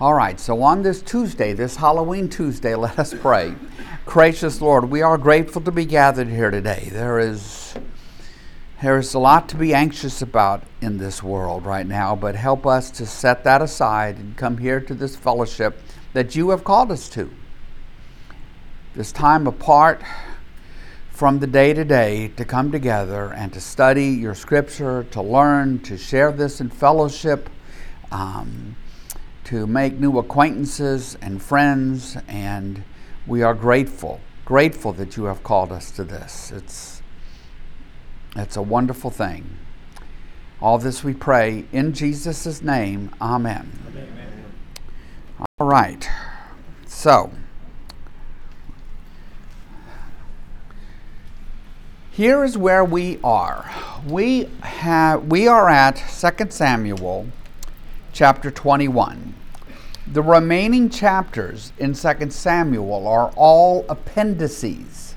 All right, so on this Tuesday, this Halloween Tuesday, let us pray. Gracious Lord, we are grateful to be gathered here today. There is there is a lot to be anxious about in this world right now, but help us to set that aside and come here to this fellowship that you have called us to. This time apart from the day to day to come together and to study your scripture, to learn, to share this in fellowship. Um, to make new acquaintances and friends, and we are grateful, grateful that you have called us to this. It's, it's a wonderful thing. All this we pray in Jesus' name. Amen. Amen. All right. So, here is where we are. We have we are at 2 Samuel chapter 21. The remaining chapters in 2 Samuel are all appendices.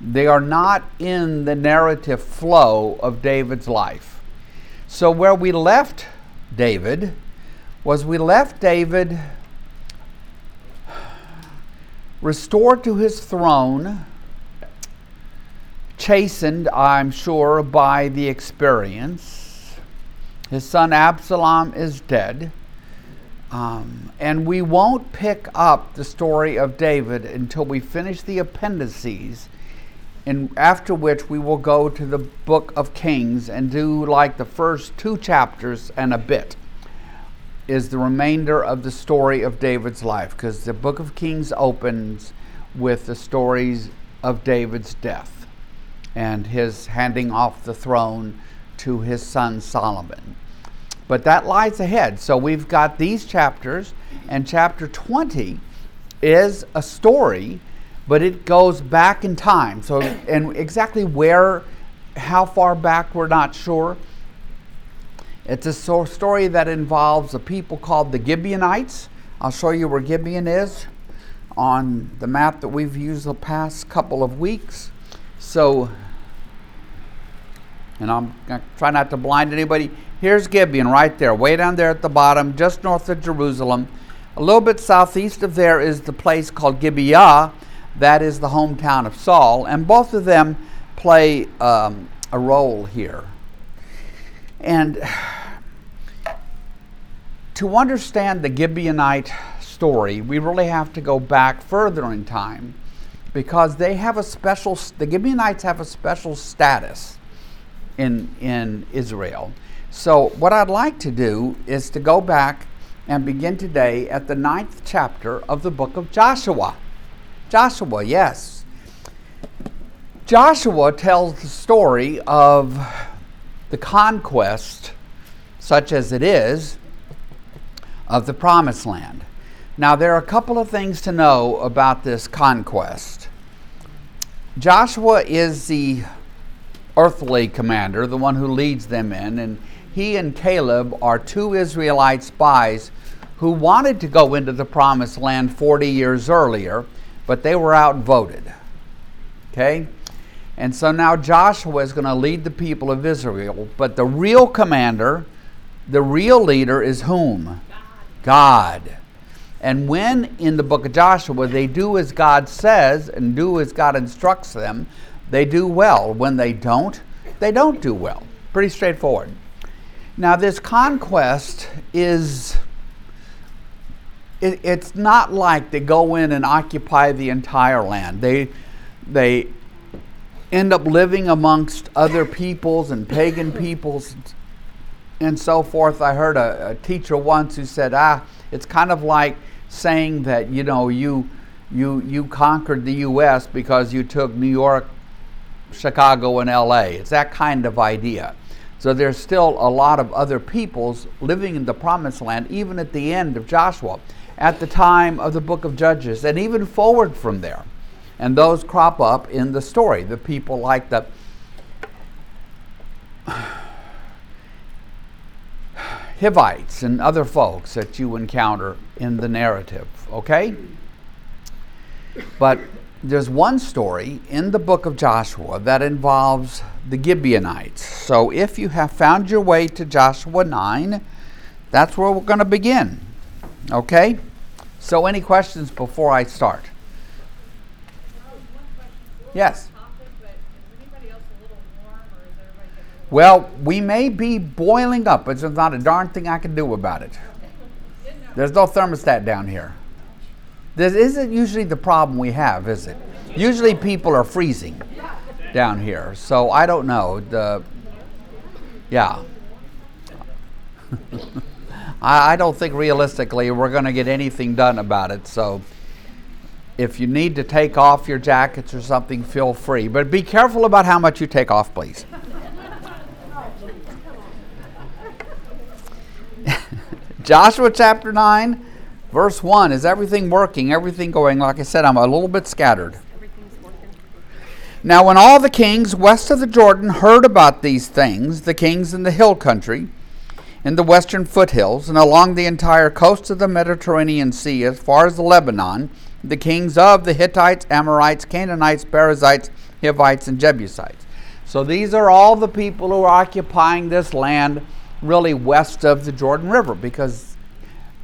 They are not in the narrative flow of David's life. So, where we left David was we left David restored to his throne, chastened, I'm sure, by the experience. His son Absalom is dead. Um, and we won't pick up the story of David until we finish the appendices, and after which we will go to the book of Kings and do like the first two chapters and a bit is the remainder of the story of David's life because the book of Kings opens with the stories of David's death and his handing off the throne to his son Solomon. But that lies ahead. So we've got these chapters, and chapter 20 is a story, but it goes back in time. So, and exactly where, how far back, we're not sure. It's a story that involves a people called the Gibeonites. I'll show you where Gibeon is on the map that we've used the past couple of weeks. So, and I'm going to try not to blind anybody. Here's Gibeon right there, way down there at the bottom, just north of Jerusalem. A little bit southeast of there is the place called Gibeah. That is the hometown of Saul. And both of them play um, a role here. And to understand the Gibeonite story, we really have to go back further in time because they have a special, the Gibeonites have a special status in, in Israel. So, what I'd like to do is to go back and begin today at the ninth chapter of the book of Joshua. Joshua, yes. Joshua tells the story of the conquest, such as it is, of the promised land. Now, there are a couple of things to know about this conquest. Joshua is the earthly commander, the one who leads them in, and he and Caleb are two Israelite spies who wanted to go into the promised land 40 years earlier, but they were outvoted. Okay? And so now Joshua is going to lead the people of Israel, but the real commander, the real leader is whom? God. God. And when in the book of Joshua they do as God says and do as God instructs them, they do well. When they don't, they don't do well. Pretty straightforward. Now, this conquest is, it, it's not like they go in and occupy the entire land. They, they end up living amongst other peoples and pagan peoples and so forth. I heard a, a teacher once who said, ah, it's kind of like saying that, you know, you, you, you conquered the U.S. because you took New York, Chicago, and L.A. It's that kind of idea. So there's still a lot of other peoples living in the promised land, even at the end of Joshua, at the time of the book of Judges, and even forward from there. And those crop up in the story. The people like the Hivites and other folks that you encounter in the narrative, okay? But there's one story in the book of Joshua that involves the Gibeonites. So if you have found your way to Joshua 9, that's where we're going to begin. Okay? So, any questions before I start? Yes. Well, we may be boiling up, but there's not a darn thing I can do about it. There's no thermostat down here. This isn't usually the problem we have, is it? Usually people are freezing down here. So I don't know. The yeah. I, I don't think realistically we're going to get anything done about it. So if you need to take off your jackets or something, feel free. But be careful about how much you take off, please. Joshua chapter 9, verse 1. Is everything working? Everything going? Like I said, I'm a little bit scattered. Now, when all the kings west of the Jordan heard about these things, the kings in the hill country, in the western foothills, and along the entire coast of the Mediterranean Sea, as far as Lebanon, the kings of the Hittites, Amorites, Canaanites, Perizzites, Hivites, and Jebusites. So these are all the people who are occupying this land really west of the Jordan River because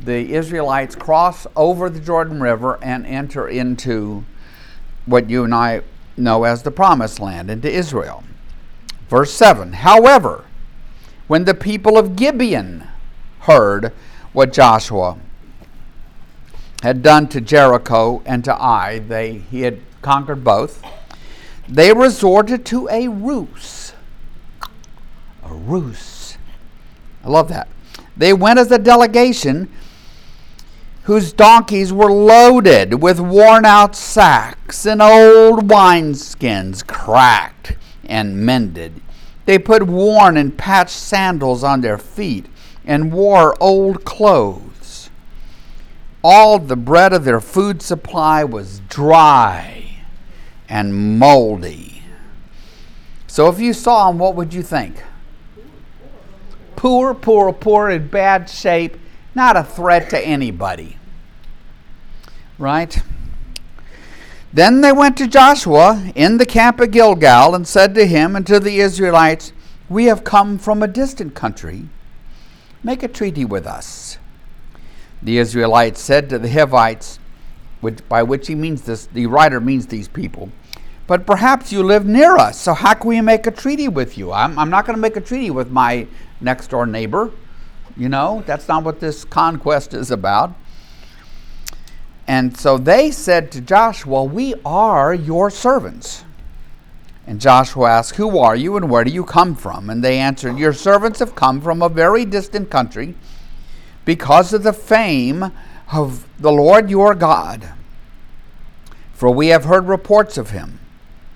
the Israelites cross over the Jordan River and enter into what you and I know as the promised land, into Israel. Verse 7 However, when the people of Gibeon heard what Joshua had done to Jericho and to Ai, they, he had conquered both, they resorted to a ruse. A ruse. I love that. They went as a delegation whose donkeys were loaded with worn out sacks and old wineskins cracked and mended. They put worn and patched sandals on their feet and wore old clothes. All the bread of their food supply was dry and moldy. So if you saw them, what would you think? Poor, poor, poor, in bad shape, not a threat to anybody. Right? Then they went to Joshua in the camp of Gilgal and said to him and to the Israelites, We have come from a distant country. Make a treaty with us. The Israelites said to the Hivites, which, by which he means this, the writer means these people, but perhaps you live near us, so how can we make a treaty with you? I'm, I'm not going to make a treaty with my next door neighbor. You know, that's not what this conquest is about. And so they said to Joshua, We are your servants. And Joshua asked, Who are you and where do you come from? And they answered, Your servants have come from a very distant country because of the fame of the Lord your God. For we have heard reports of him,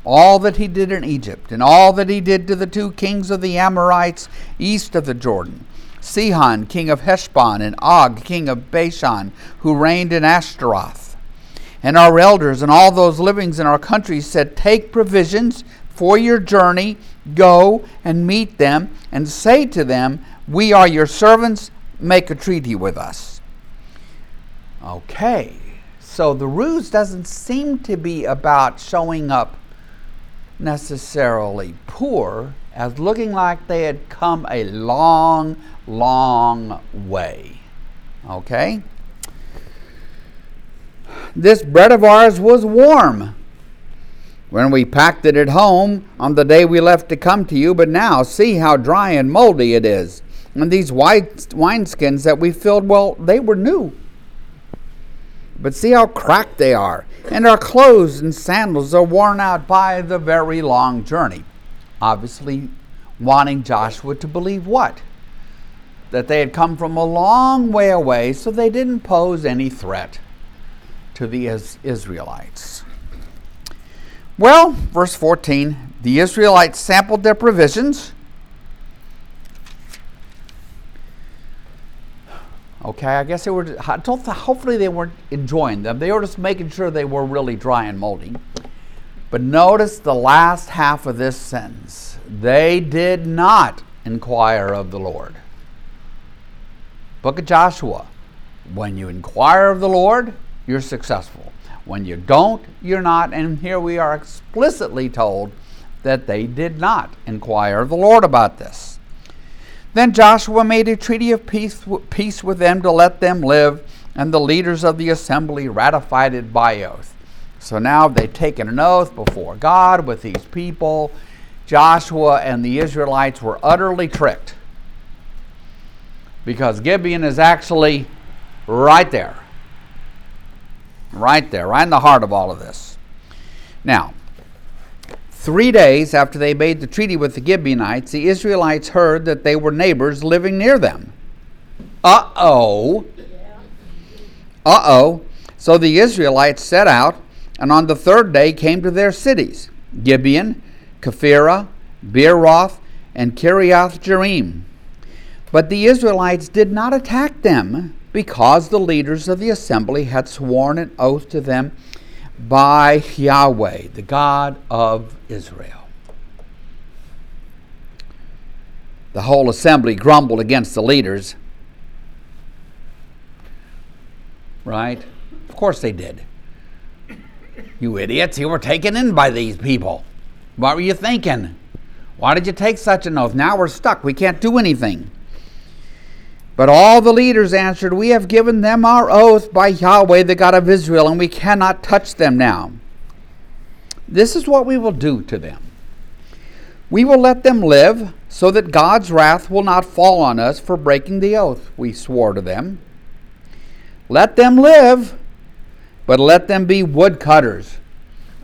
all that he did in Egypt, and all that he did to the two kings of the Amorites east of the Jordan Sihon, king of Heshbon, and Og, king of Bashan, who reigned in Ashtaroth. And our elders and all those living in our country said, Take provisions for your journey, go and meet them, and say to them, We are your servants, make a treaty with us. Okay, so the ruse doesn't seem to be about showing up necessarily poor as looking like they had come a long, long way. Okay? This bread of ours was warm when we packed it at home on the day we left to come to you, but now see how dry and moldy it is. And these white wineskins that we filled, well, they were new. But see how cracked they are. And our clothes and sandals are worn out by the very long journey. Obviously, wanting Joshua to believe what? That they had come from a long way away, so they didn't pose any threat to the Israelites. Well, verse 14 the Israelites sampled their provisions. Okay, I guess they were, hopefully, they weren't enjoying them. They were just making sure they were really dry and moldy. But notice the last half of this sentence. They did not inquire of the Lord. Book of Joshua. When you inquire of the Lord, you're successful. When you don't, you're not. And here we are explicitly told that they did not inquire of the Lord about this. Then Joshua made a treaty of peace, peace with them to let them live and the leaders of the assembly ratified it by oath. So now they've taken an oath before God with these people. Joshua and the Israelites were utterly tricked because Gibeon is actually right there. Right there, right in the heart of all of this. Now, three days after they made the treaty with the Gibeonites, the Israelites heard that they were neighbors living near them. Uh oh. Uh oh. So the Israelites set out, and on the third day came to their cities Gibeon, Kephirah, Beeroth, and Kiriath Jearim. But the Israelites did not attack them because the leaders of the assembly had sworn an oath to them by Yahweh, the God of Israel. The whole assembly grumbled against the leaders. Right? Of course they did. You idiots, you were taken in by these people. What were you thinking? Why did you take such an oath? Now we're stuck. We can't do anything. But all the leaders answered, We have given them our oath by Yahweh, the God of Israel, and we cannot touch them now. This is what we will do to them. We will let them live, so that God's wrath will not fall on us for breaking the oath we swore to them. Let them live, but let them be woodcutters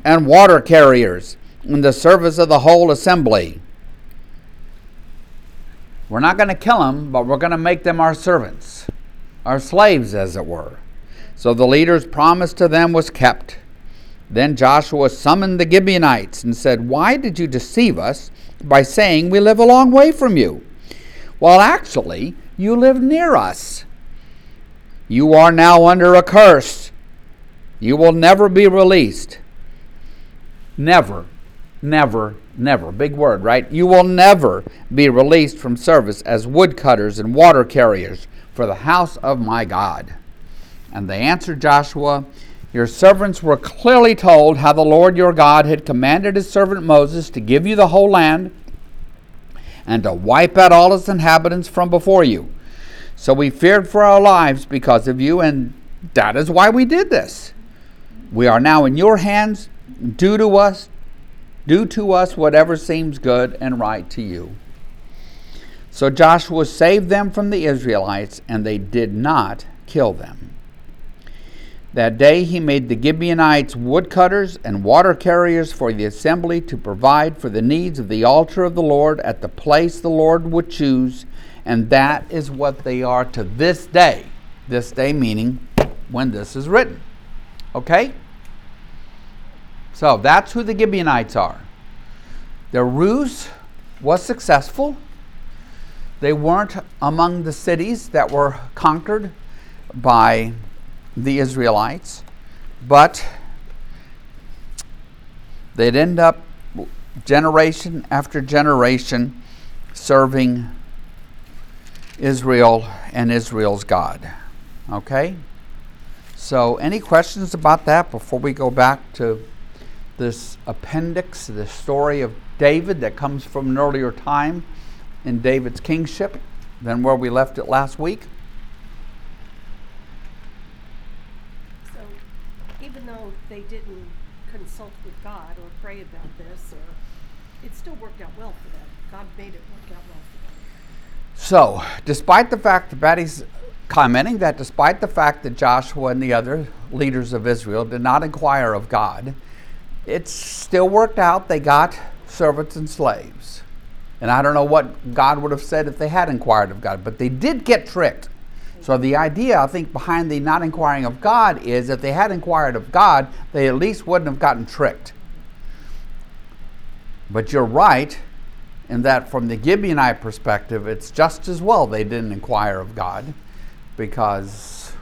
and water carriers in the service of the whole assembly. We're not going to kill them, but we're going to make them our servants, our slaves, as it were. So the leader's promise to them was kept. Then Joshua summoned the Gibeonites and said, Why did you deceive us by saying we live a long way from you? Well, actually, you live near us. You are now under a curse. You will never be released. Never, never, never. Big word, right? You will never be released from service as woodcutters and water carriers for the house of my God. And they answered Joshua, Your servants were clearly told how the Lord your God had commanded his servant Moses to give you the whole land and to wipe out all its inhabitants from before you. So we feared for our lives because of you, and that is why we did this. We are now in your hands. Do to us do to us whatever seems good and right to you. So Joshua saved them from the Israelites, and they did not kill them. That day he made the Gibeonites woodcutters and water carriers for the assembly to provide for the needs of the altar of the Lord at the place the Lord would choose, and that is what they are to this day. This day meaning when this is written. Okay? So that's who the Gibeonites are. Their ruse was successful. They weren't among the cities that were conquered by the Israelites, but they'd end up generation after generation serving Israel and Israel's God. Okay? So, any questions about that before we go back to this appendix, the story of David that comes from an earlier time in David's kingship than where we left it last week. So, even though they didn't consult with God or pray about this, or it still worked out well for them. God made it work out well for them. So, despite the fact that Betty's commenting that despite the fact that Joshua and the other leaders of Israel did not inquire of God, it still worked out. They got servants and slaves. And I don't know what God would have said if they had inquired of God, but they did get tricked. So the idea, I think, behind the not inquiring of God is if they had inquired of God, they at least wouldn't have gotten tricked. But you're right in that from the Gibeonite perspective, it's just as well they didn't inquire of God because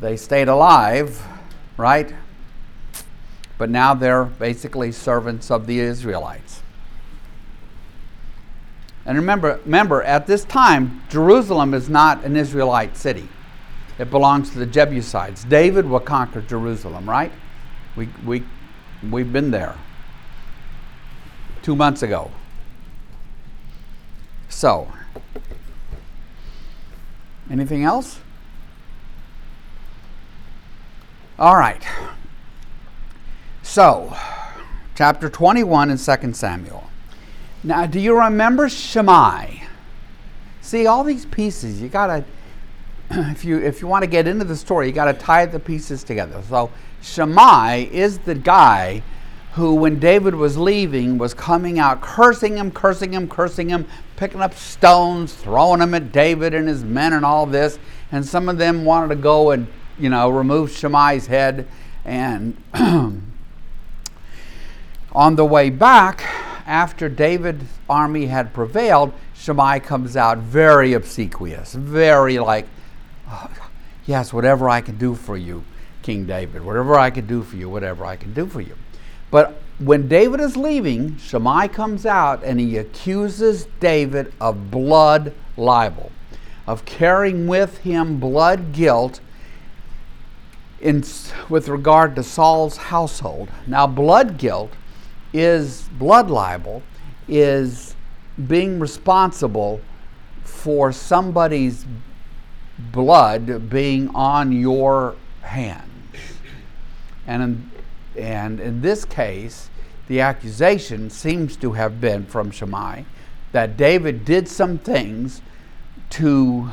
they stayed alive, right? but now they're basically servants of the Israelites. And remember, remember, at this time, Jerusalem is not an Israelite city. It belongs to the Jebusites. David will conquer Jerusalem, right? We, we, we've been there two months ago. So, anything else? All right. So, chapter 21 in 2 Samuel. Now, do you remember Shimei? See, all these pieces, you got to if you if you want to get into the story, you got to tie the pieces together. So Shimei is the guy who, when David was leaving, was coming out cursing him, cursing him, cursing him, picking up stones, throwing them at David and his men and all this. And some of them wanted to go and you know remove Shimei's head. And on the way back, after David's army had prevailed, Shimei comes out very obsequious, very like oh, yes, whatever I can do for you, King David, whatever I can do for you, whatever I can do for you. But when David is leaving, Shimei comes out and he accuses David of blood libel, of carrying with him blood guilt in, with regard to Saul's household. Now, blood guilt is blood libel, is being responsible for somebody's blood being on your hands. And in, and in this case, the accusation seems to have been from Shimei that David did some things to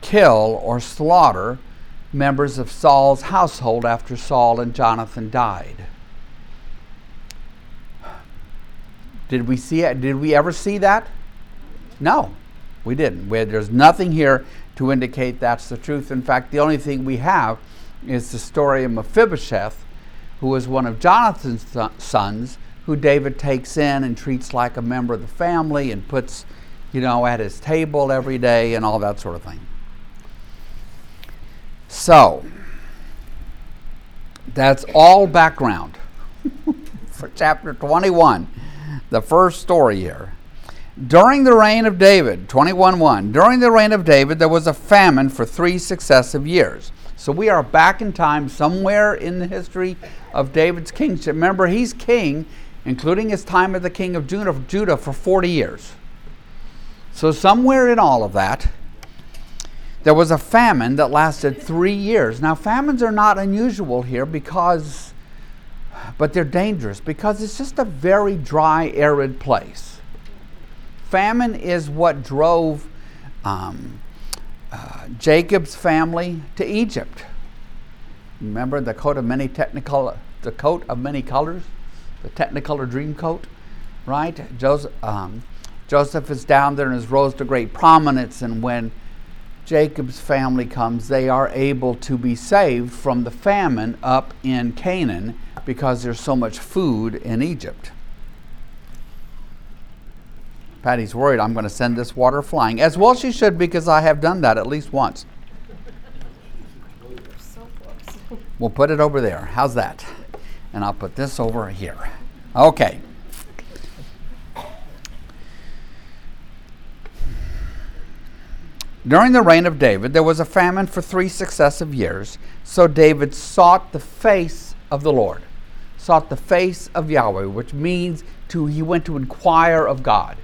kill or slaughter members of Saul's household after Saul and Jonathan died. Did we see it? Did we ever see that? No. We didn't. We, there's nothing here to indicate that's the truth. In fact, the only thing we have is the story of Mephibosheth, who was one of Jonathan's sons, who David takes in and treats like a member of the family and puts, you know, at his table every day and all that sort of thing. So, that's all background for chapter 21, the first story here. During the reign of David, 21:1, during the reign of David there was a famine for 3 successive years. So we are back in time somewhere in the history of David's kingship. Remember, he's king, including his time as the king of Judah, for 40 years. So somewhere in all of that, there was a famine that lasted three years. Now, famines are not unusual here because, but they're dangerous because it's just a very dry, arid place famine is what drove um, Jacob's family to Egypt. Remember the coat of many technicolor, the coat of many colors, the Technicolor dream coat, right? Joseph, um, Joseph is down there and has rose to great prominence, and when Jacob's family comes, they are able to be saved from the famine up in Canaan because there's so much food in Egypt. Patty's worried I'm going to send this water flying. As well she should because I have done that at least once. We'll put it over there. How's that? And I'll put this over here. Okay. During the reign of David, there was a famine for three successive years. So David sought the face of the Lord, sought the face of Yahweh, which means to he went to inquire of God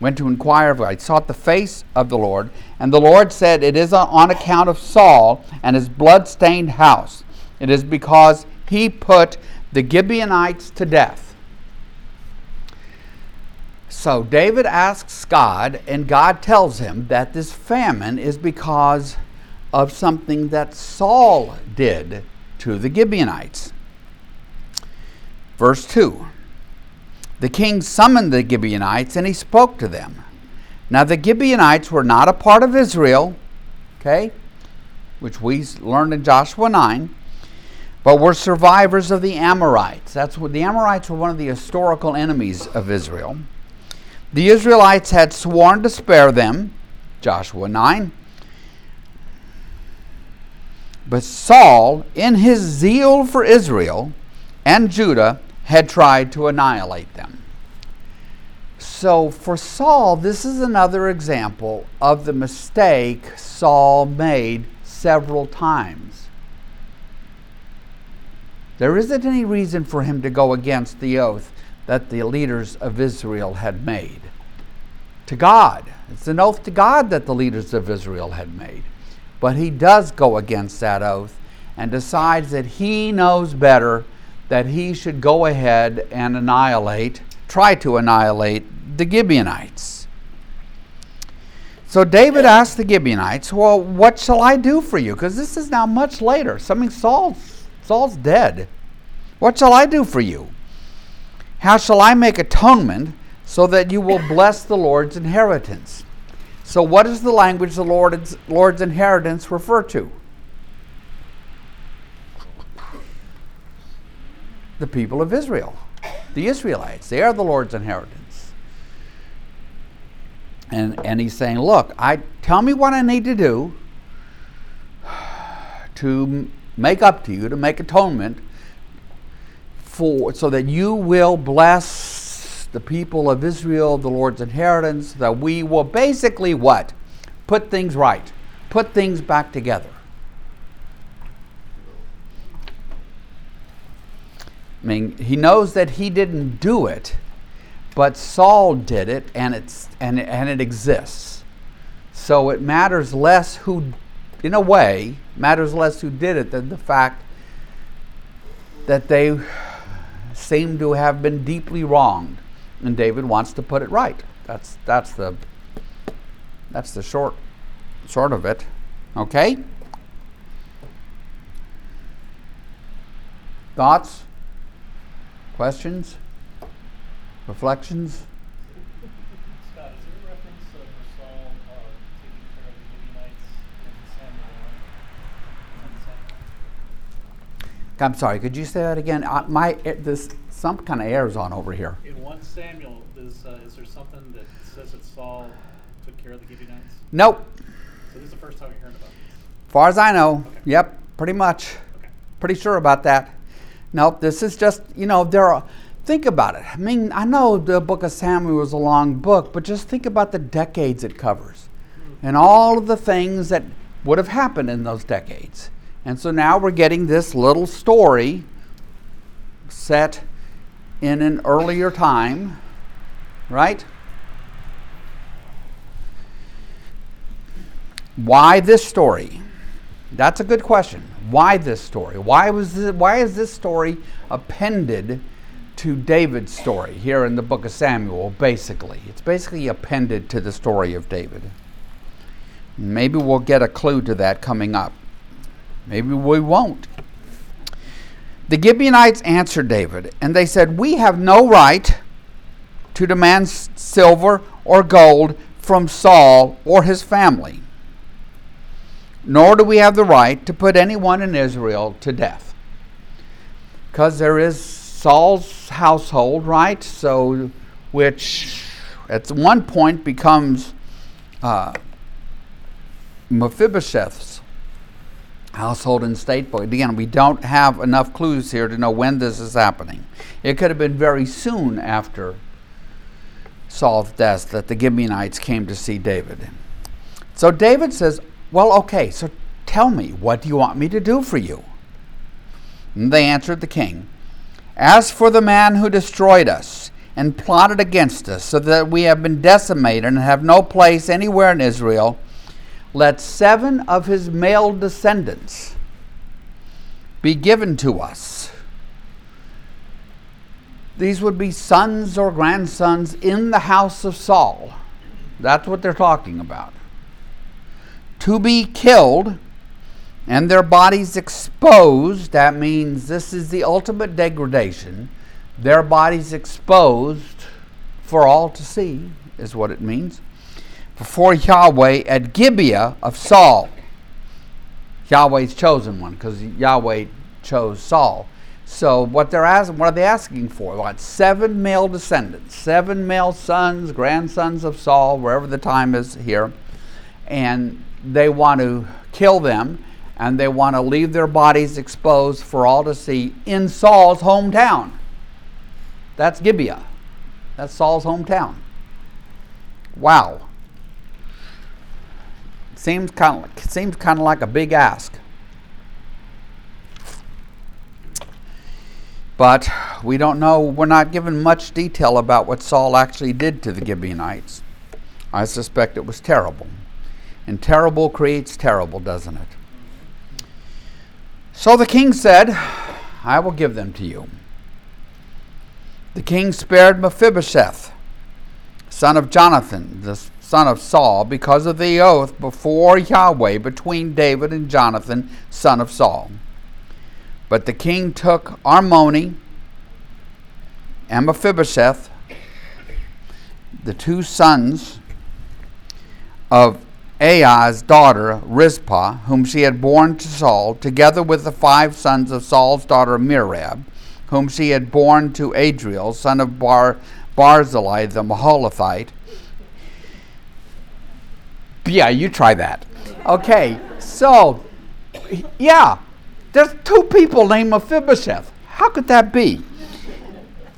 went to inquire of God. He sought the face of the Lord. And the Lord said, It is on account of Saul and his blood stained house. It is because he put the Gibeonites to death. So David asks God, and God tells him that this famine is because of something that Saul did to the Gibeonites. Verse 2 the king summoned the Gibeonites and he spoke to them. Now, the Gibeonites were not a part of Israel, okay, which we learned in Joshua 9, but were survivors of the Amorites. That's what the Amorites were one of the historical enemies of Israel. The Israelites had sworn to spare them, Joshua 9. But Saul, in his zeal for Israel and Judah, had tried to annihilate them. So for Saul, this is another example of the mistake Saul made several times. There isn't any reason for him to go against the oath that the leaders of Israel had made. To God. It's an oath to God that the leaders of Israel had made. But he does go against that oath and decides that he knows better that he should go ahead and annihilate, try to annihilate the Gibeonites. So David asked the Gibeonites, Well, what shall I do for you? Because this is now much later. Something Saul's, Saul's dead. What shall I do for you? How shall I make atonement so that you will bless the Lord's inheritance? So, what does the language the Lord's, Lord's inheritance refer to? The people of Israel, the Israelites. They are the Lord's inheritance. And, and he's saying, Look, I, tell me what I need to do to make up to you, to make atonement for, so that you will bless the people of Israel, the Lord's inheritance, that we will basically what? Put things right, put things back together. Mean, he knows that he didn't do it, but Saul did it, and it's and and it exists. So it matters less who, in a way, matters less who did it than the fact that they seem to have been deeply wronged, and David wants to put it right. That's that's the that's the short short of it. Okay? Thoughts? Questions? Reflections? Scott, is there a reference uh, Saul uh, taking care of the Midianites in Samuel 1? I'm sorry. Could you say that again? Uh, my it, this some kind of air's on over here. In 1 Samuel, is, uh, is there something that says that Saul took care of the Gibeonites? Nope. So this is the first time you're hearing about this. Far as I know. Okay. Yep. Pretty much. Okay. Pretty sure about that. Nope. This is just you know there are. Think about it. I mean, I know the book of Samuel is a long book, but just think about the decades it covers and all of the things that would have happened in those decades. And so now we're getting this little story set in an earlier time, right? Why this story? That's a good question. Why this story? Why was this, why is this story appended to David's story here in the book of Samuel basically? It's basically appended to the story of David. Maybe we'll get a clue to that coming up. Maybe we won't. The Gibeonites answered David, and they said, We have no right to demand silver or gold from Saul or his family, nor do we have the right to put anyone in Israel to death. Because there is Saul's household, right? So, which at one point becomes uh, Mephibosheth's household and state But Again, we don't have enough clues here to know when this is happening. It could have been very soon after Saul's death that the Gibeonites came to see David. So David says, Well, okay, so tell me, what do you want me to do for you? And they answered the king, As for the man who destroyed us and plotted against us, so that we have been decimated and have no place anywhere in Israel, let seven of his male descendants be given to us. These would be sons or grandsons in the house of Saul. That's what they're talking about. To be killed and their bodies exposed, that means this is the ultimate degradation. Their bodies exposed for all to see, is what it means before Yahweh at Gibeah of Saul. Yahweh's chosen one because Yahweh chose Saul. So what they're asking, what are they asking for? Want seven male descendants, seven male sons, grandsons of Saul, wherever the time is here, and they want to kill them, and they want to leave their bodies exposed for all to see in Saul's hometown. That's Gibeah. That's Saul's hometown. Wow. Seems kind of seems kind of like a big ask. But we don't know, we're not given much detail about what Saul actually did to the Gibeonites. I suspect it was terrible. And terrible creates terrible, doesn't it? So the king said, I will give them to you. The king spared Mephibosheth, son of Jonathan, the son of Saul, because of the oath before Yahweh between David and Jonathan, son of Saul. But the king took Armoni and Mephibosheth, the two sons of Aiah's daughter Rizpah, whom she had borne to Saul, together with the five sons of Saul's daughter Merab, whom she had borne to Adriel, son of Bar- Barzillai the Meholathite. Yeah, you try that. Okay, so, yeah, there's two people named Mephibosheth. How could that be?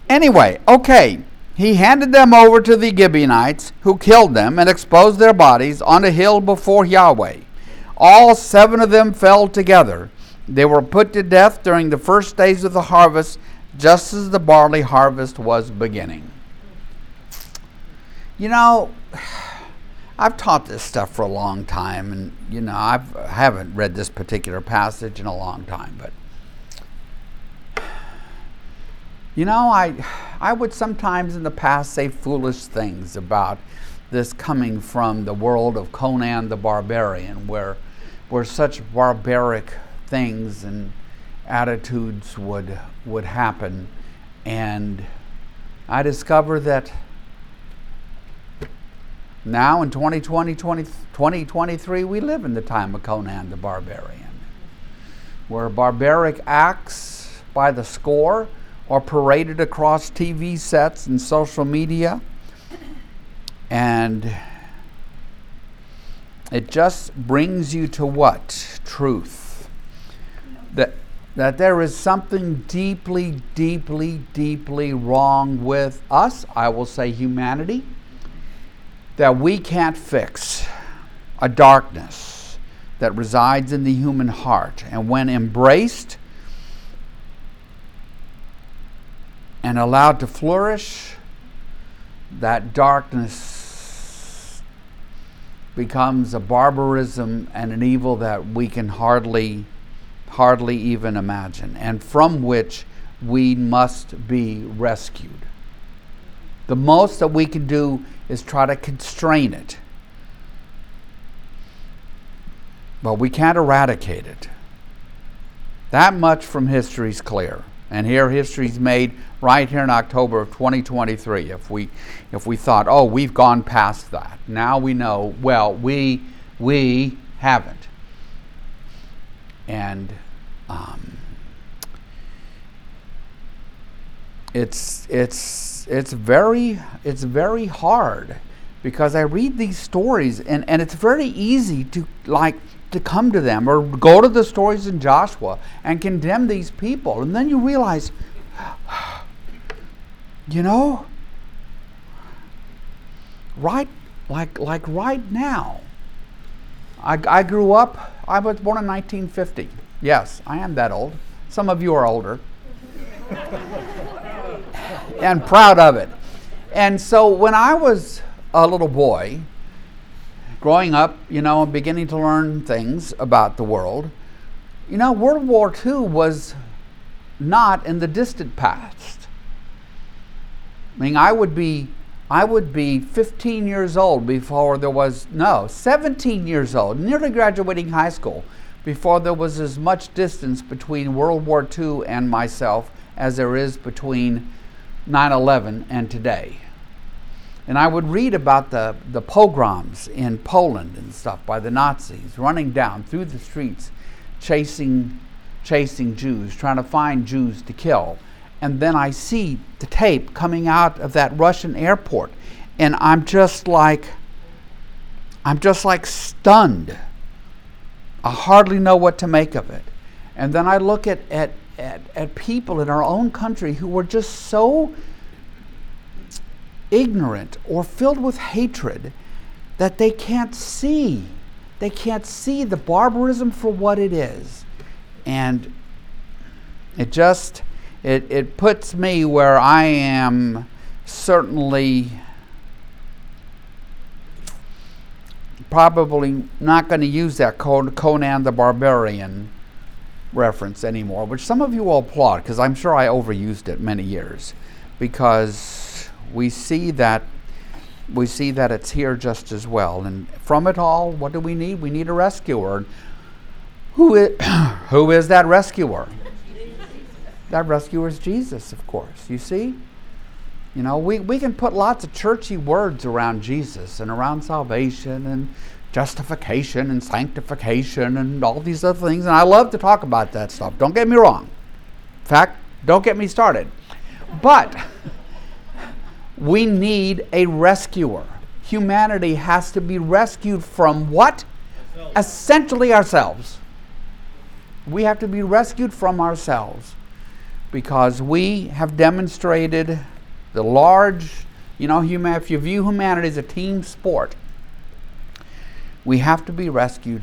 Anyway, okay, he handed them over to the Gibeonites, who killed them and exposed their bodies on a hill before Yahweh. All seven of them fell together. They were put to death during the first days of the harvest, just as the barley harvest was beginning. You know, I've taught this stuff for a long time, and you know, I've, I haven't read this particular passage in a long time, but you know, I, I would sometimes in the past say foolish things about this coming from the world of Conan the Barbarian, where, where such barbaric things and attitudes would, would happen. And I discover that now in 2020, 20, 2023, we live in the time of Conan the Barbarian, where barbaric acts by the score are paraded across TV sets and social media. And it just brings you to what? Truth. That, that there is something deeply, deeply, deeply wrong with us, I will say humanity, that we can't fix. A darkness that resides in the human heart. And when embraced, and allowed to flourish, that darkness becomes a barbarism and an evil that we can hardly hardly even imagine and from which we must be rescued. The most that we can do is try to constrain it. But we can't eradicate it. That much from history is clear. And here history's made right here in October of 2023. If we if we thought, oh, we've gone past that. Now we know, well, we we haven't. And um, it's it's it's very it's very hard because I read these stories and, and it's very easy to like to come to them or go to the stories in Joshua and condemn these people. And then you realize, you know, right, like, like right now, I, I grew up, I was born in 1950. Yes, I am that old. Some of you are older. and proud of it. And so when I was a little boy, growing up, you know, and beginning to learn things about the world, you know, World War II was not in the distant past. I mean, I would be I would be 15 years old before there was no 17 years old, nearly graduating high school, before there was as much distance between World War II and myself as there is between 9/11 and today. And I would read about the, the pogroms in Poland and stuff by the Nazis, running down through the streets, chasing, chasing Jews, trying to find Jews to kill. And then I see the tape coming out of that Russian airport, and I'm just like, I'm just like stunned. I hardly know what to make of it. And then I look at, at, at, at people in our own country who were just so ignorant or filled with hatred that they can't see. They can't see the barbarism for what it is. And it just it, it puts me where I am certainly probably not going to use that Conan the Barbarian reference anymore, which some of you will applaud because I'm sure I overused it many years because we see that we see that it's here just as well. And from it all, what do we need? We need a rescuer. Who is, who is that rescuer? That rescuer is Jesus, of course. You see? You know, we, we can put lots of churchy words around Jesus and around salvation and justification and sanctification and all these other things. And I love to talk about that stuff. Don't get me wrong. In fact, don't get me started. But we need a rescuer. Humanity has to be rescued from what? Essentially ourselves. We have to be rescued from ourselves because we have demonstrated the large, you know, human, if you view humanity as a team sport, we have to be rescued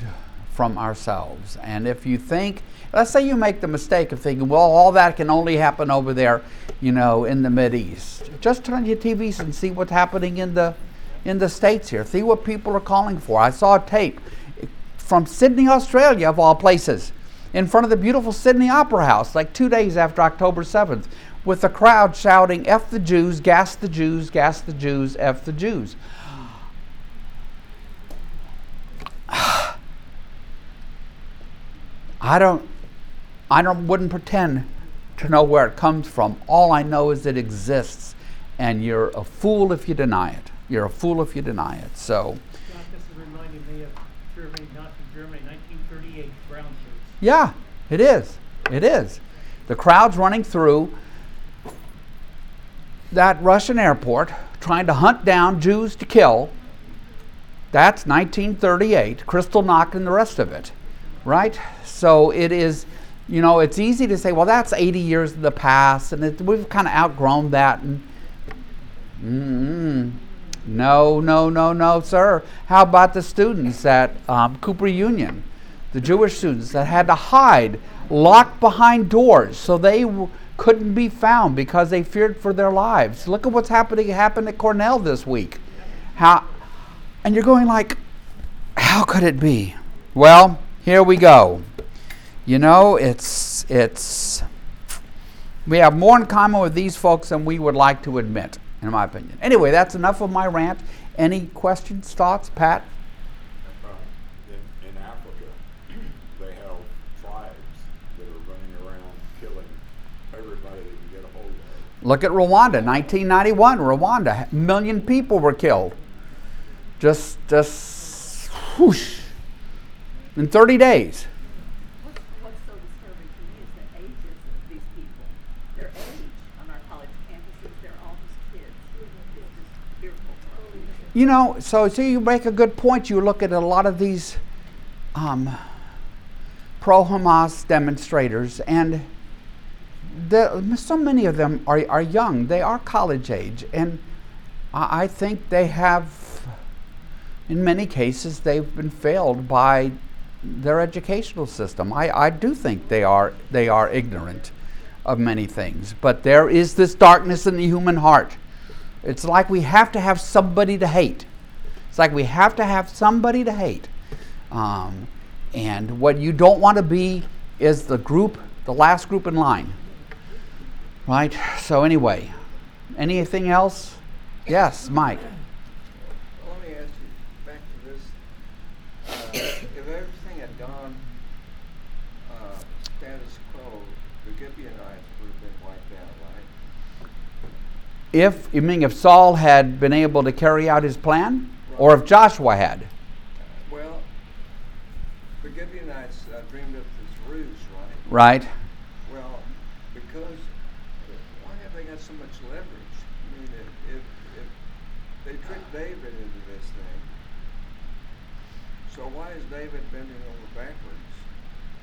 from ourselves. And if you think, let's say you make the mistake of thinking, well, all that can only happen over there, you know, in the Mid East. Just turn your TVs and see what's happening in the in the states here. See what people are calling for. I saw a tape from Sydney, Australia, of all places, in front of the beautiful Sydney Opera House, like two days after October 7th, with the crowd shouting, F the Jews, gas the Jews, gas the Jews, F the Jews. I don't, I don't, wouldn't pretend to know where it comes from. All I know is it exists, and you're a fool if you deny it. You're a fool if you deny it. So, John, this is reminding me of Germany, Nazi Germany, 1938 brown shirts. Yeah, it is. It is. The crowd's running through that Russian airport trying to hunt down Jews to kill. That's 1938, Kristallnacht and the rest of it, right? So it is, you know, it's easy to say, well, that's 80 years in the past, and it, we've kind of outgrown that. And mm, no, no, no, no, sir. How about the students at um, Cooper Union, the Jewish students that had to hide, locked behind doors, so they w- couldn't be found because they feared for their lives. Look at what's happening happened at Cornell this week. How, and you're going like, how could it be? Well, here we go. You know, it's it's we have more in common with these folks than we would like to admit, in my opinion. Anyway, that's enough of my rant. Any questions, thoughts, Pat? In, in Africa, they have tribes that are running around killing everybody they can get a hold of. Look at Rwanda, 1991. Rwanda, a million people were killed. Just, just, whoosh, in 30 days. What's, what's so disturbing to me is the ages of these people. Their age on our college campuses, they're all just kids. It's just fearful. You know, so so you make a good point. You look at a lot of these um, pro-Hamas demonstrators, and the, so many of them are, are young. They are college age, and I, I think they have, in many cases, they've been failed by their educational system. I, I do think they are they are ignorant of many things, but there is this darkness in the human heart. It's like we have to have somebody to hate. It's like we have to have somebody to hate. Um, and what you don't want to be is the group, the last group in line. Right? So, anyway, anything else? Yes, Mike. Well, Let me ask you, back to this, uh, if everything had gone, uh, status quo, the Gibeonites would have been wiped out, right? If, you mean if Saul had been able to carry out his plan? Or if Joshua had? Well, the Gibeonites uh, dreamed up this ruse, right? Right? Well, because, why have they got so much leverage? I mean, if, if, if they tricked David into this thing, so why is David bending over backwards?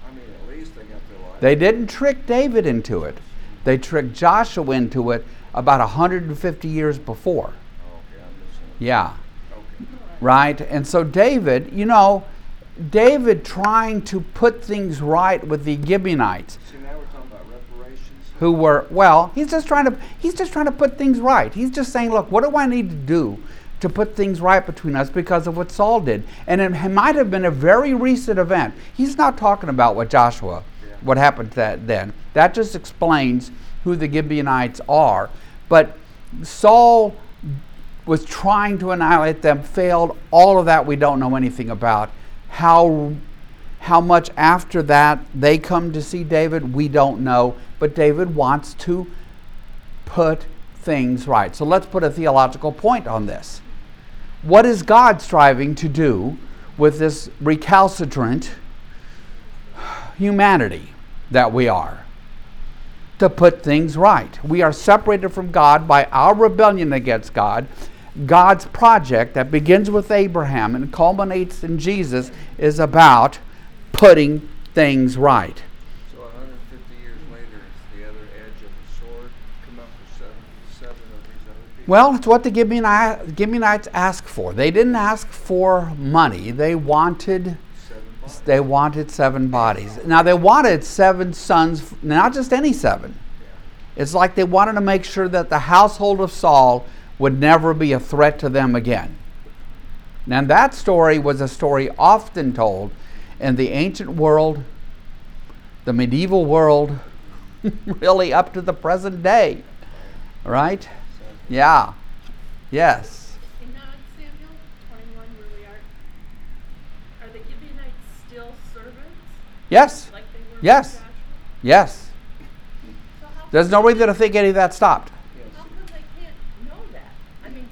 I mean, at least they got their life. They didn't trick David into it, they tricked Joshua into it about 150 years before. Okay, I'm missing. Yeah. Right? And so David, you know, David trying to put things right with the Gibeonites, See, now we're talking about reparations. who were well, he's just trying to he's just trying to put things right. He's just saying, look, what do I need to do to put things right between us because of what Saul did. And it might have been a very recent event. He's not talking about what Joshua. What happened to that then. That just explains who the Gibeonites are. But Saul was trying to annihilate them, failed. All of that we don't know anything about. How how much after that they come to see David, we don't know. But David wants to put things right. So let's put a theological point on this. What is God striving to do with this recalcitrant humanity that we are? To put things right. We are separated from God by our rebellion against God. God's project that begins with Abraham and culminates in Jesus is about putting things right. So 150 years later, the other edge of the sword come up with seven, seven of these other people? Well, it's what the Gibeoni- Gibeonites asked for. They didn't ask for money. They wanted. They wanted seven bodies. Now they wanted seven sons, not just any seven. It's like they wanted to make sure that the household of Saul would never be a threat to them again. Now, that story was a story often told in the ancient world, the medieval world, really up to the present day. Right? Yeah. Yes. And now in Samuel twenty-one, where we are, are the Gibeonites still servants, Yes. like they were with Yes. Yes. So There's no reason to think any of that stopped. Yes. How come they can't know that? I mean,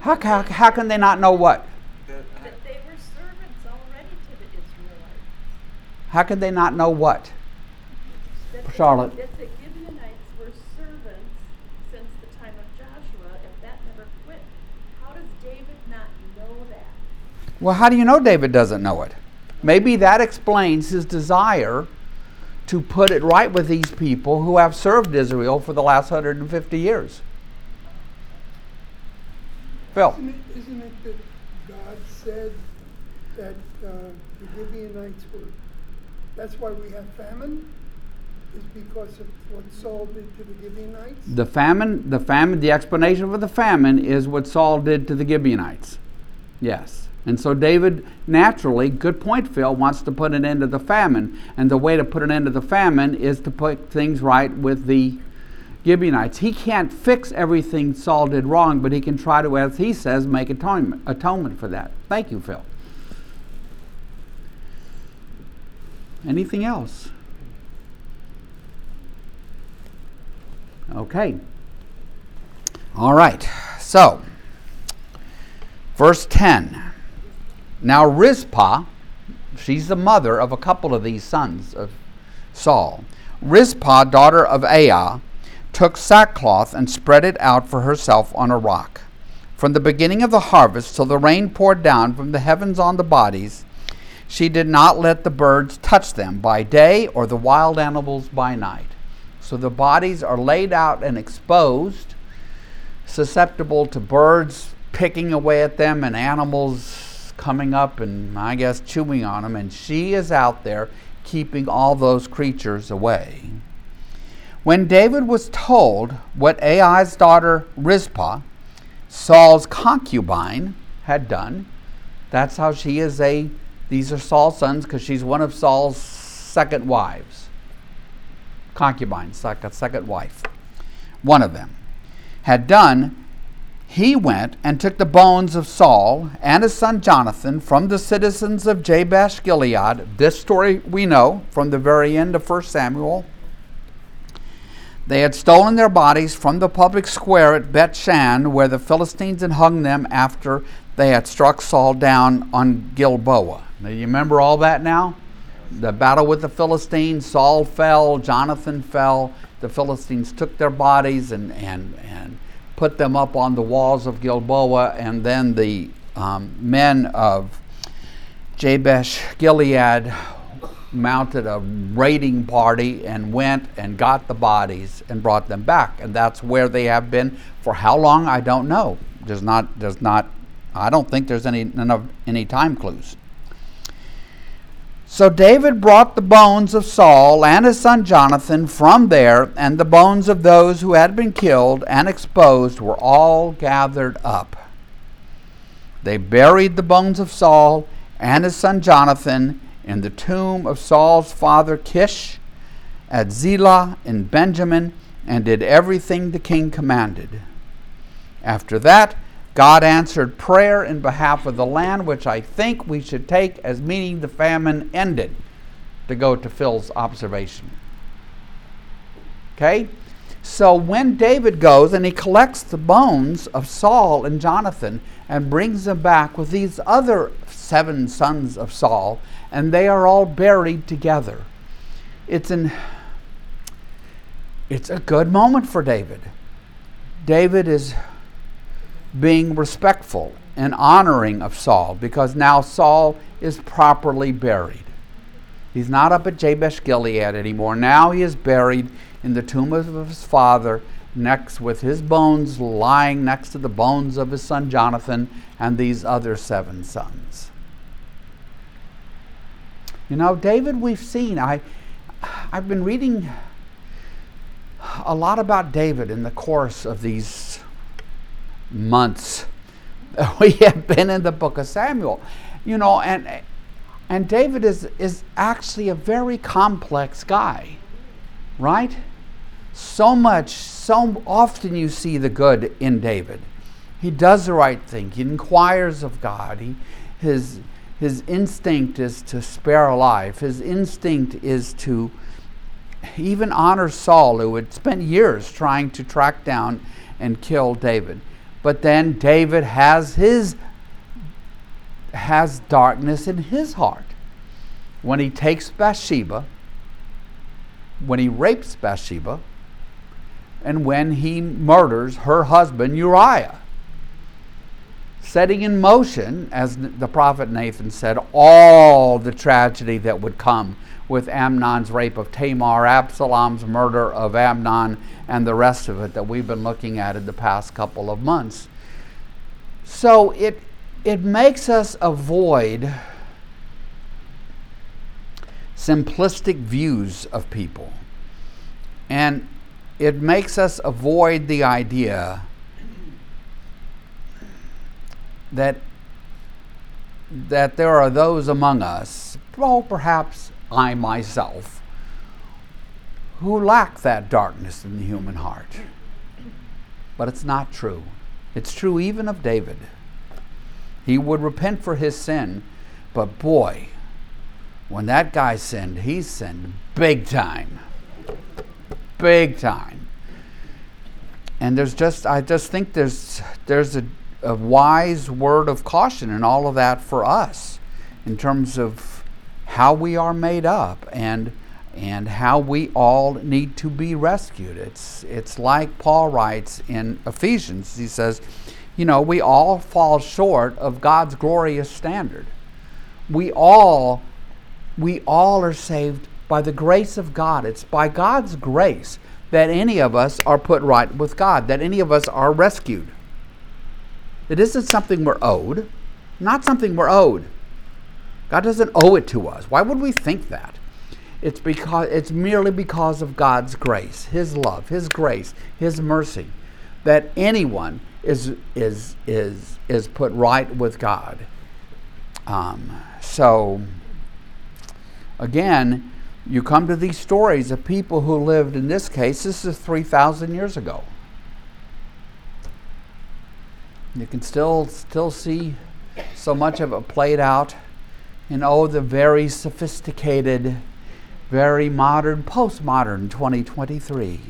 How, how, how can they not know what? That- that they were servants already to the Israelites. How can they not know what? That Charlotte. That the Gibeonites were servants since the time of Joshua, and that never quit. How does David not know that? Well, how do you know David doesn't know it? Maybe that explains his desire to put it right with these people who have served Israel for the last 150 years. Phil. Isn't it, isn't it that God said that uh, the Gibeonites were, that's why we have famine? Is because of what Saul did to the Gibeonites? The famine, the famine, the explanation for the famine is what Saul did to the Gibeonites. Yes. And so David naturally, good point, Phil, wants to put an end to the famine. And the way to put an end to the famine is to put things right with the Gibeonites. He can't fix everything Saul did wrong, but he can try to, as he says, make atonement, atonement for that. Thank you, Phil. Anything else? Okay. All right. So, verse 10. Now, Rizpah, she's the mother of a couple of these sons of Saul. Rizpah, daughter of Aiah, took sackcloth and spread it out for herself on a rock. From the beginning of the harvest till the rain poured down from the heavens on the bodies, she did not let the birds touch them by day or the wild animals by night. So the bodies are laid out and exposed, susceptible to birds picking away at them and animals coming up and I guess chewing on them. And she is out there keeping all those creatures away. When David was told what Aiah's daughter Rizpah, Saul's concubine, had done, that's how she is a, these are Saul's sons because she's one of Saul's second wives concubines, like a second wife, one of them, had done, he went and took the bones of Saul and his son Jonathan from the citizens of Jabesh Gilead. This story we know from the very end of 1 Samuel. They had stolen their bodies from the public square at Beth Shan, where the Philistines had hung them after they had struck Saul down on Gilboa. Now, you remember all that now? the battle with the Philistines, Saul fell, Jonathan fell. The Philistines took their bodies and, and, and put them up on the walls of Gilboa, and then the um, men of Jabesh Gilead mounted a raiding party and went and got the bodies and brought them back. And that's where they have been for how long, I don't know. There's not, there's not, I don't think there's any, of, any time clues. So David brought the bones of Saul and his son Jonathan from there, and the bones of those who had been killed and exposed were all gathered up. they buried the bones of Saul and his son Jonathan in the tomb of Saul's father Kish at Zelah in Benjamin and did everything the king commanded. After that, God answered prayer in behalf of the land, which I think we should take as meaning the famine ended, to go to Phil's observation. Okay? So when David goes and he collects the bones of Saul and Jonathan and brings them back with these other seven sons of Saul, and they are all buried together. It's an it's a good moment for David. David is being respectful and honoring of Saul because now Saul is properly buried. He's not up at Jabesh Gilead anymore. Now he is buried in the tomb of his father, next with his bones lying next to the bones of his son Jonathan and these other seven sons. You know, David, we've seen. I, I've been reading a lot about David in the course of these months we have been in the book of Samuel. You know, and and David is is actually a very complex guy. Right? So much so often you see the good in David. He does the right thing. He inquires of God. He his his instinct is to spare a life. His instinct is to even honor Saul, who had spent years trying to track down and kill David. But then David has his has darkness in his heart. When he takes Bathsheba, when he rapes Bathsheba, and when he murders her husband Uriah, setting in motion, as the prophet Nathan said, all the tragedy that would come with Amnon's rape of Tamar, Absalom's murder of Amnon, and the rest of it that we've been looking at in the past couple of months. So it, it makes us avoid simplistic views of people. And it makes us avoid the idea that that there are those among us, well, perhaps I myself, who lack that darkness in the human heart. But it's not true. It's true even of David. He would repent for his sin, but boy, when that guy sinned, he sinned big time. Big time. And there's just, I just think there's, there's a, a wise word of caution in all of that for us in terms of how we are made up and and how we all need to be rescued. It's it's like Paul writes in Ephesians. He says, you know, we all fall short of God's glorious standard. We all we all are saved by the grace of God. It's by God's grace that any of us are put right with God, that any of us are rescued. It isn't something we're owed, not something we're owed. God doesn't owe it to us. Why would we think that? It's because it's merely because of God's grace, His love, His grace, His mercy, that anyone is is is is put right with God. Um, so again, you come to these stories of people who lived. In this case, this is three thousand years ago. You can still still see so much of it played out in oh the very sophisticated, very modern, postmodern 2023.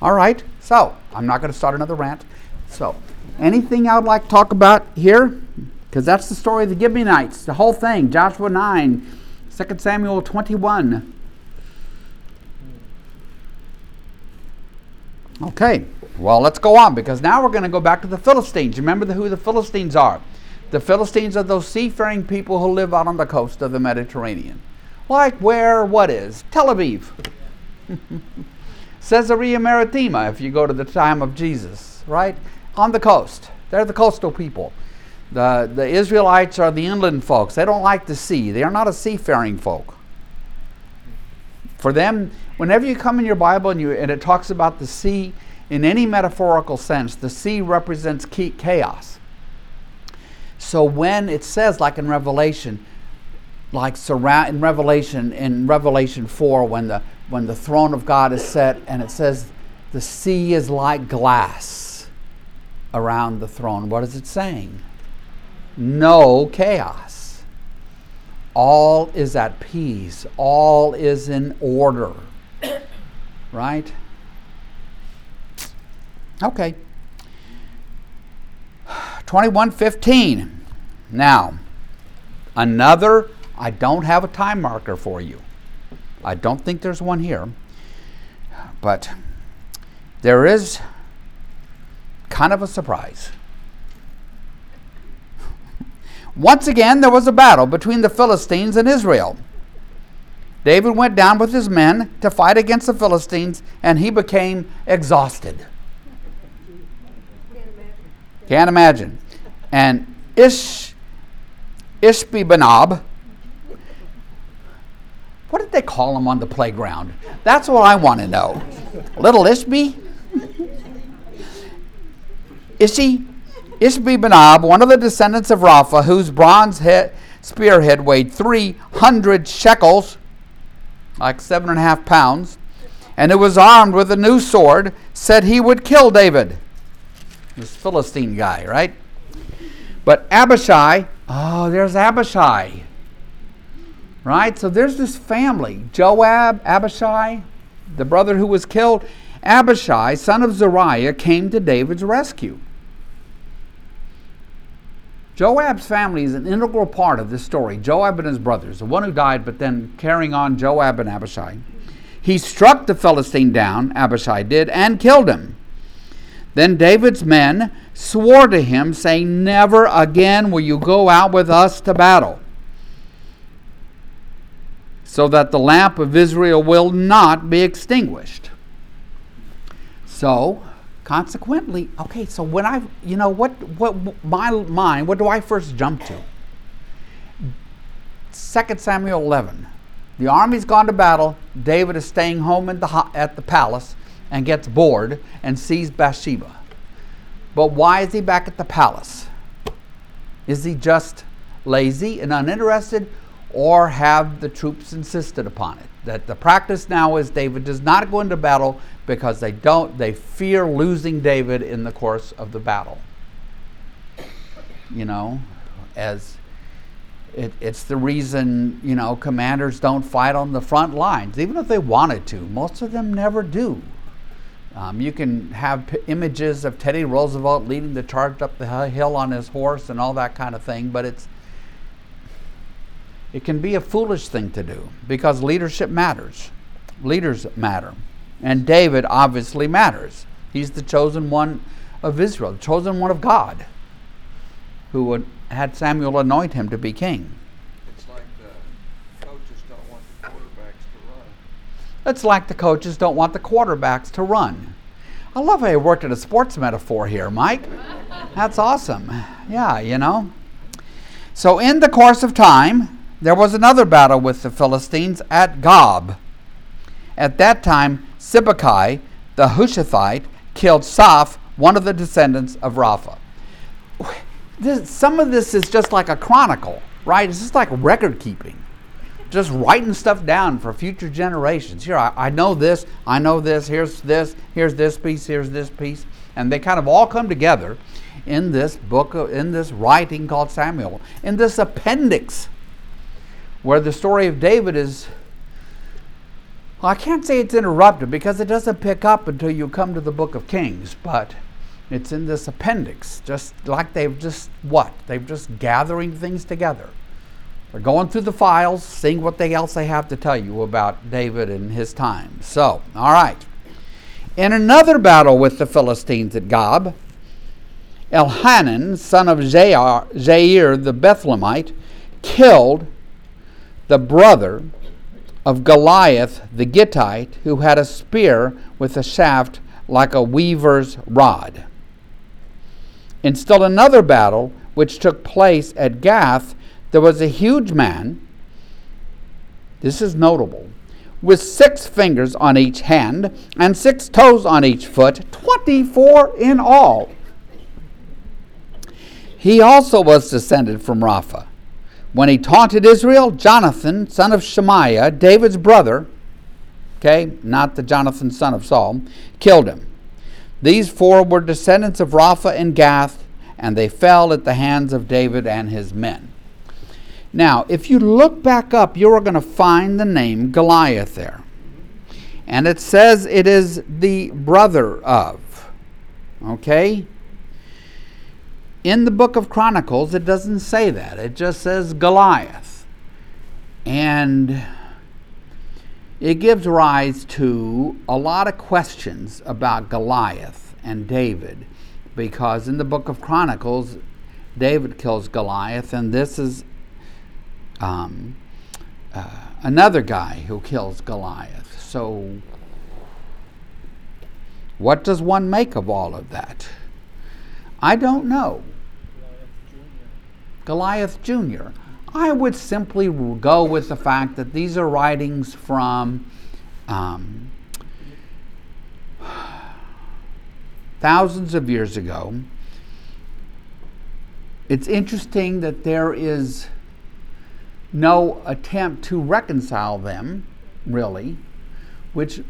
All right, so I'm not going to start another rant. So, anything I would like to talk about here? Because that's the story of the Gibeonites, the whole thing. Joshua 9, 2 Samuel 21. Okay, well, let's go on because now we're going to go back to the Philistines. Remember the, who the Philistines are? The Philistines are those seafaring people who live out on the coast of the Mediterranean. Like where, what is? Tel Aviv. Caesarea Maritima, if you go to the time of Jesus, right? On the coast. They're the coastal people. The, the Israelites are the inland folks. They don't like the sea. They are not a seafaring folk. For them, whenever you come in your Bible and, you, and it talks about the sea, in any metaphorical sense, the sea represents chaos So when it says, like in Revelation, like surround in Revelation in Revelation four, when the when the throne of God is set, and it says the sea is like glass around the throne. What is it saying? No chaos. All is at peace. All is in order. right? Okay. 2115. Now, another, I don't have a time marker for you. I don't think there's one here. But there is kind of a surprise. Once again, there was a battle between the Philistines and Israel. David went down with his men to fight against the Philistines, and he became exhausted. Can't imagine. And Ish, Ishbi-benob, what did they call him on the playground? That's what I want to know. Little Ishbi? Ishi? Ishbi-benob, one of the descendants of Rapha, whose bronze head, spearhead weighed 300 shekels, like seven and a half pounds, and who was armed with a new sword, said he would kill David this Philistine guy, right? But Abishai, oh, there's Abishai. Right? So there's this family Joab, Abishai, the brother who was killed. Abishai, son of Zeruiah, came to David's rescue. Joab's family is an integral part of this story. Joab and his brothers, the one who died, but then carrying on Joab and Abishai. He struck the Philistine down, Abishai did, and killed him. Then David's men swore to him, saying, Never again will you go out with us to battle, so that the lamp of Israel will not be extinguished. So, consequently, okay, so when I, you know, what, what, my mind, what do I first jump to? 2 Samuel 11. The army's gone to battle. David is staying home the, at the palace and gets bored and sees Bathsheba. But why is he back at the palace? Is he just lazy and uninterested, or have the troops insisted upon it? That the practice now is David does not go into battle because they don't they fear losing David in the course of the battle. You know, as it, it's the reason you know commanders don't fight on the front lines, even if they wanted to. Most of them never do. Um, you can have p- images of Teddy Roosevelt leading the charge up the hill on his horse and all that kind of thing, but it's it can be a foolish thing to do because leadership matters. Leaders matter. And David obviously matters. He's the chosen one of Israel, the chosen one of God, who would, had Samuel anoint him to be king. It's like the coaches don't want the quarterbacks to run. I love how you worked at a sports metaphor here, Mike. That's awesome. Yeah, you know. So, in the course of time, there was another battle with the Philistines at Gob. At that time, Sibbecai, the Hushathite, killed Saph, one of the descendants of Rapha. This, some of this is just like a chronicle, right? It's just like record keeping just writing stuff down for future generations. Here, I, I, know this, I know this, here's this, here's this piece, here's this piece. And they kind of all come together in this book, of, in this writing called Samuel, in this appendix where the story of David is. Well, I can't say it's interrupted because it doesn't pick up until you come to the book of Kings, but it's in this appendix, just like they've just what? They've just gathering things together. They're going through the files, seeing what they else they have to tell you about David and his time. So, all right. In another battle with the Philistines at Gob, Elhanan, son of Jair, Jair the Bethlehemite, killed the brother of Goliath the Gittite, who had a spear with a shaft like a weaver's rod. In still another battle, which took place at Gath, there was a huge man, this is notable, with six fingers on each hand and six toes on each foot, 24 in all. He also was descended from Rapha. When he taunted Israel, Jonathan, son of Shemaiah, David's brother, okay, not the Jonathan, son of Saul, killed him. These four were descendants of Rapha and Gath, and they fell at the hands of David and his men. Now, if you look back up, you're going to find the name Goliath there. And it says it is the brother of. Okay? In the book of Chronicles, it doesn't say that. It just says Goliath. And it gives rise to a lot of questions about Goliath and David because in the book of Chronicles, David kills Goliath, and this is um, uh, another guy who kills Goliath. So, what does one make of all of that? I don't know. Goliath Jr. I would simply go with the fact that these are writings from um, thousands of years ago. It's interesting that there is no attempt to reconcile them, really, which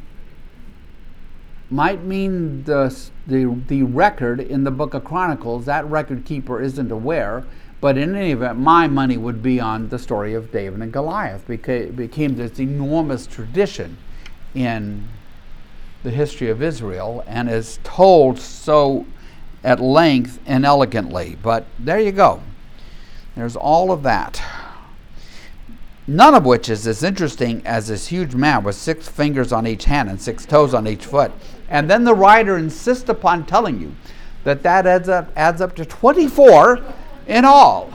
might mean the, the, the record in the book of Chronicles, that record keeper isn't aware. But in any event, my money would be on the story of David and Goliath because it became this enormous tradition in the history of Israel and is told so at length and elegantly. But there you go. There's all of that. None of which is as interesting as this huge man with six fingers on each hand and six toes on each foot. And then the writer insists upon telling you that that adds up, adds up to 24 in all.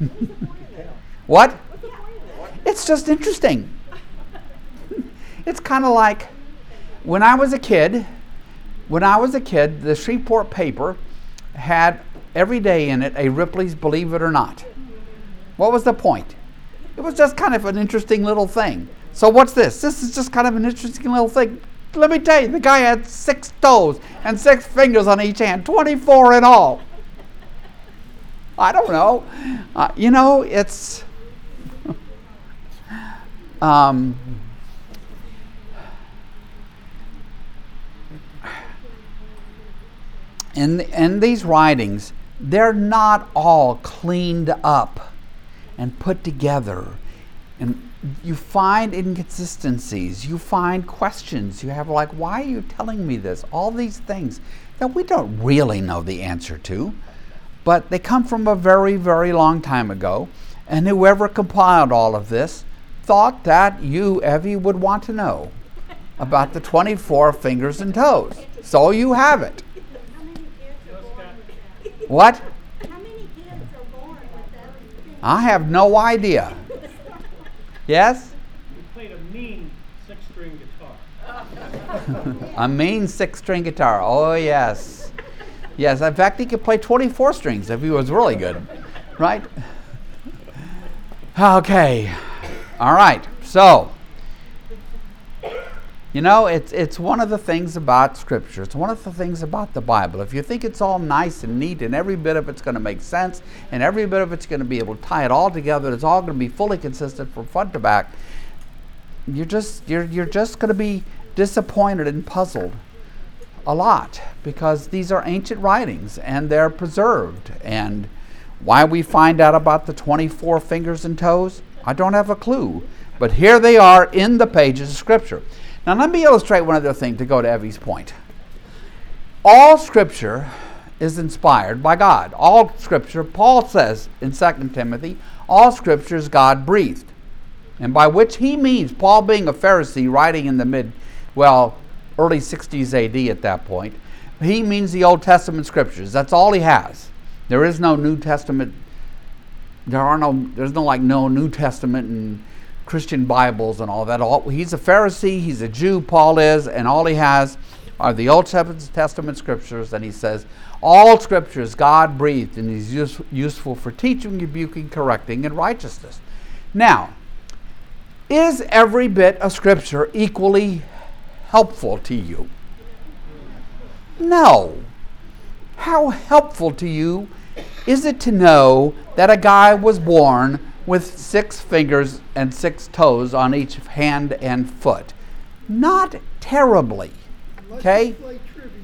what? It's just interesting. it's kind of like when I was a kid, when I was a kid, the Shreveport paper had every day in it a Ripley's Believe It or Not. What was the point? It was just kind of an interesting little thing. So what's this? This is just kind of an interesting little thing. Let me tell you, the guy had six toes and six fingers on each hand, 24 in all. I don't know. Uh, you know, it's. um, in, in these writings, they're not all cleaned up and put together. And you find inconsistencies, you find questions. You have, like, why are you telling me this? All these things that we don't really know the answer to, but they come from a very, very long time ago. And whoever compiled all of this thought that you, Evie, would want to know about the 24 fingers and toes. So you have it. What? I have no idea. Yes? You played a mean six string guitar. a mean six string guitar. Oh, yes. Yes, in fact, he could play 24 strings if he was really good. Right? Okay. All right. So, you know, it's, it's one of the things about Scripture. It's one of the things about the Bible. If you think it's all nice and neat and every bit of it's going to make sense and every bit of it's going to be able to tie it all together, it's all going to be fully consistent from front to back, you're just, you're, you're just going to be disappointed and puzzled a lot because these are ancient writings and they're preserved. And why we find out about the 24 fingers and toes, I don't have a clue. But here they are in the pages of Scripture. Now, let me illustrate one other thing to go to Evie's point. All Scripture is inspired by God. All Scripture, Paul says in 2 Timothy, all Scripture is God breathed. And by which he means, Paul being a Pharisee writing in the mid, well, early 60s AD at that point, he means the Old Testament Scriptures. That's all he has. There is no New Testament. There are no, there's no like no New Testament and Christian Bibles and all that. All, he's a Pharisee, he's a Jew, Paul is, and all he has are the Old Testament scriptures, and he says, All scriptures God breathed and is use, useful for teaching, rebuking, correcting, and righteousness. Now, is every bit of scripture equally helpful to you? No. How helpful to you is it to know that a guy was born with six fingers and six toes on each hand and foot? Not terribly. Okay? you play trivia.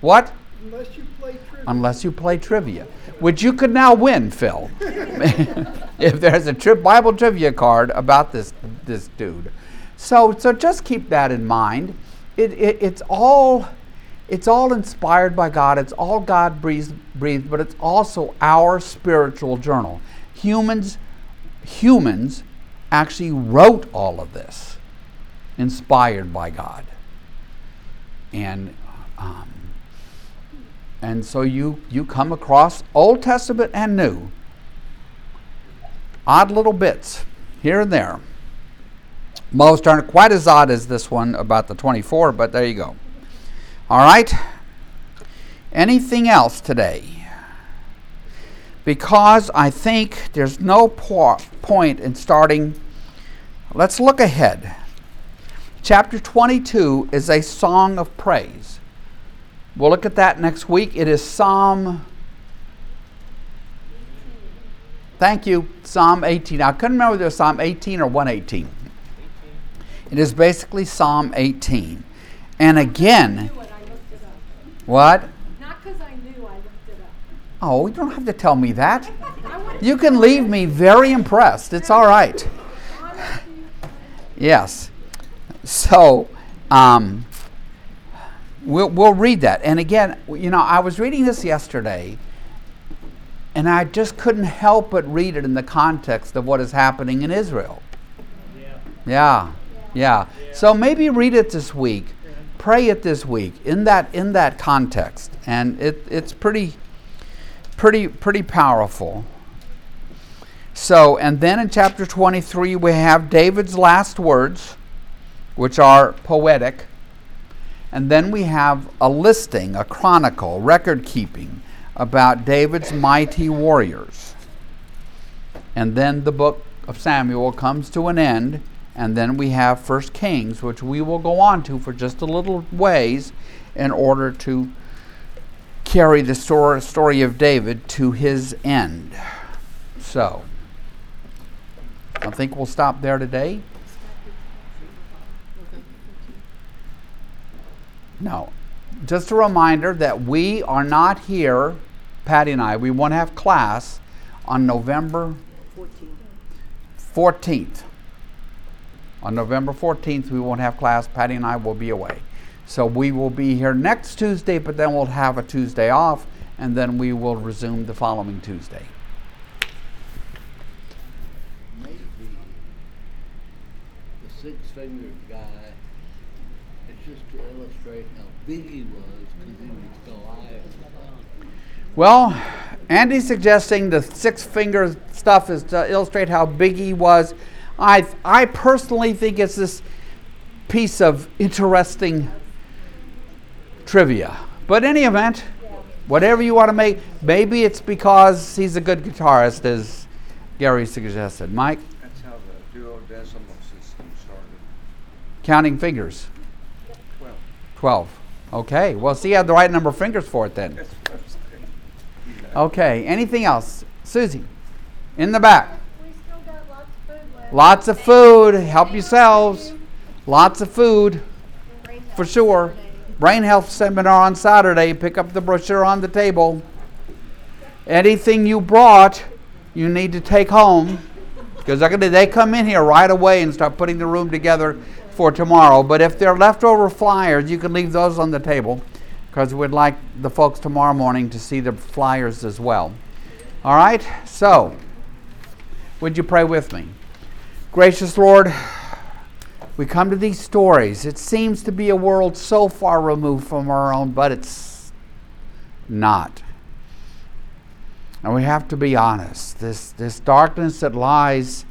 What? Unless you play trivia. Unless you play trivia, which you could now win, Phil. if there's a tri- Bible trivia card about this this dude. So so just keep that in mind. It, it it's all it's all inspired by God. It's all God breathed, breathed, but it's also our spiritual journal. Humans humans actually wrote all of this, inspired by God. And um, and so you, you come across Old Testament and New, odd little bits here and there. Most aren't quite as odd as this one about the 24, but there you go. All right? Anything else today? Because I think there's no po- point in starting. Let's look ahead. Chapter 22 is a song of praise. We'll look at that next week. It is Psalm. Thank you, Psalm 18. I couldn't remember whether it was Psalm 18 or 118. It is basically Psalm 18. And again, what? Not because I knew, I looked it up. Oh, you don't have to tell me that. You can leave me very impressed. It's all right. Yes. So, um, we'll, we'll read that. And again, you know, I was reading this yesterday, and I just couldn't help but read it in the context of what is happening in Israel. Yeah. Yeah, yeah. So maybe read it this week, pray it this week in that in that context, and it, it's pretty, pretty, pretty powerful. So, and then in chapter 23, we have David's last words, which are poetic. And then we have a listing, a chronicle, record keeping about David's mighty warriors. And then the book of Samuel comes to an end, and then we have First Kings, which we will go on to for just a little ways in order to carry the story, of David to his end. So, I think we'll stop there today. No. Just a reminder that we are not here, Patty and I, we won't have class on November 14th. On November 14th, we won't have class. Patty and I will be away. So we will be here next Tuesday, but then we'll have a Tuesday off, and then we will resume the following Tuesday. maybe the six-fingered guy, it's just to illustrate how big he was, because he was Goliath. Well, Andy's suggesting the six finger stuff is to illustrate how big he was. I, I personally think it's this piece of interesting trivia. But in any event, whatever you want to make, maybe it's because he's a good guitarist, as Gary suggested. Mike, That's how the duodecimal system started. counting fingers. Twelve. 12. Okay, well, see, you had the right number of fingers for it then. That's what I'm saying. Okay, anything else? Susie, in the back. We still got lots of food left. Lots of food. Help yourselves. Lots of food for sure. Brain health seminar on Saturday. Pick up the brochure on the table. Anything you brought, you need to take home because they come in here right away and start putting the room together for tomorrow. But if they're leftover flyers, you can leave those on the table because we'd like the folks tomorrow morning to see the flyers as well. All right. So, would you pray with me? Gracious Lord, we come to these stories. It seems to be a world so far removed from our own, but it's not. And we have to be honest. This, this darkness that lies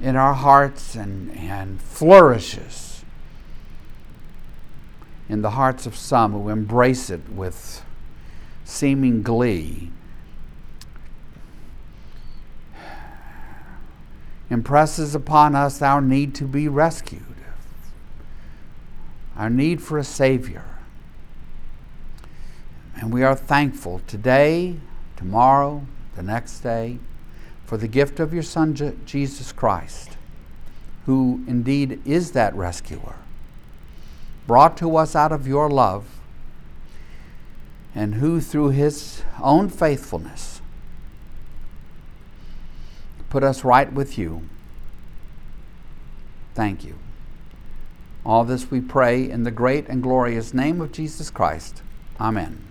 in our hearts and, and flourishes in the hearts of some who embrace it with seeming glee impresses upon us our need to be rescued, our need for a Savior. And we are thankful today, tomorrow, the next day, for the gift of your Son, Je- Jesus Christ, who indeed is that rescuer, brought to us out of your love, and who, through his own faithfulness, put us right with you. Thank you. All this we pray in the great and glorious name of Jesus Christ. Amen.